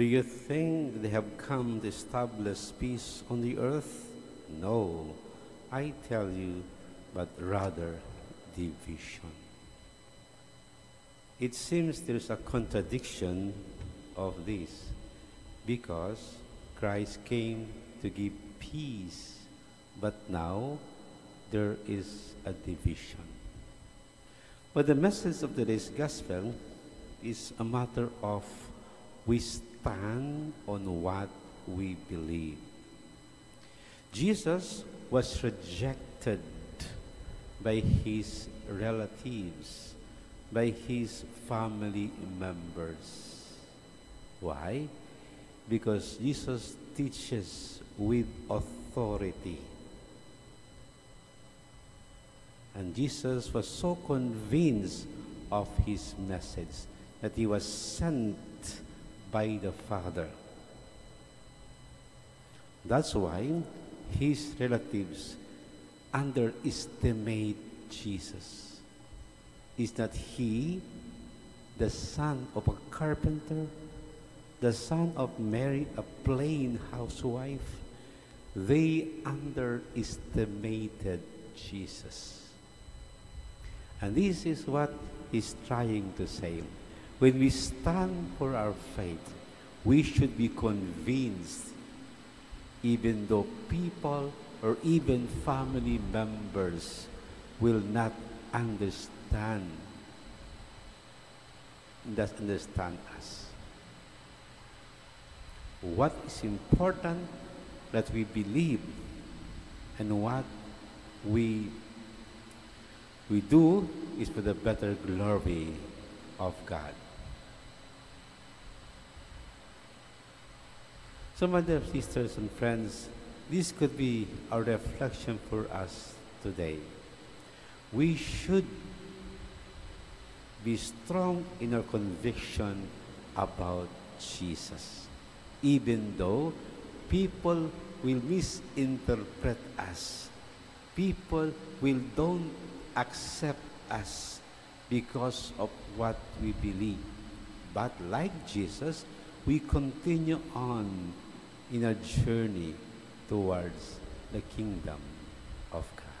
Do you think they have come to establish peace on the earth? No, I tell you, but rather division. It seems there's a contradiction of this because Christ came to give peace, but now there is a division. But the message of today's gospel is a matter of we stand on what we believe. Jesus was rejected by his relatives, by his family members. Why? Because Jesus teaches with authority. And Jesus was so convinced of his message that he was sent by the Father. That's why his relatives underestimate Jesus. Is not he the son of a carpenter, the son of Mary, a plain housewife? They underestimated Jesus. And this is what he's trying to say. When we stand for our faith, we should be convinced, even though people or even family members will not understand, does understand us. What is important that we believe and what we we do is for the better glory of God. So, my dear sisters and friends, this could be a reflection for us today. We should be strong in our conviction about Jesus, even though people will misinterpret us. People will don't accept us because of what we believe. But like Jesus, we continue on in a journey towards the kingdom of God.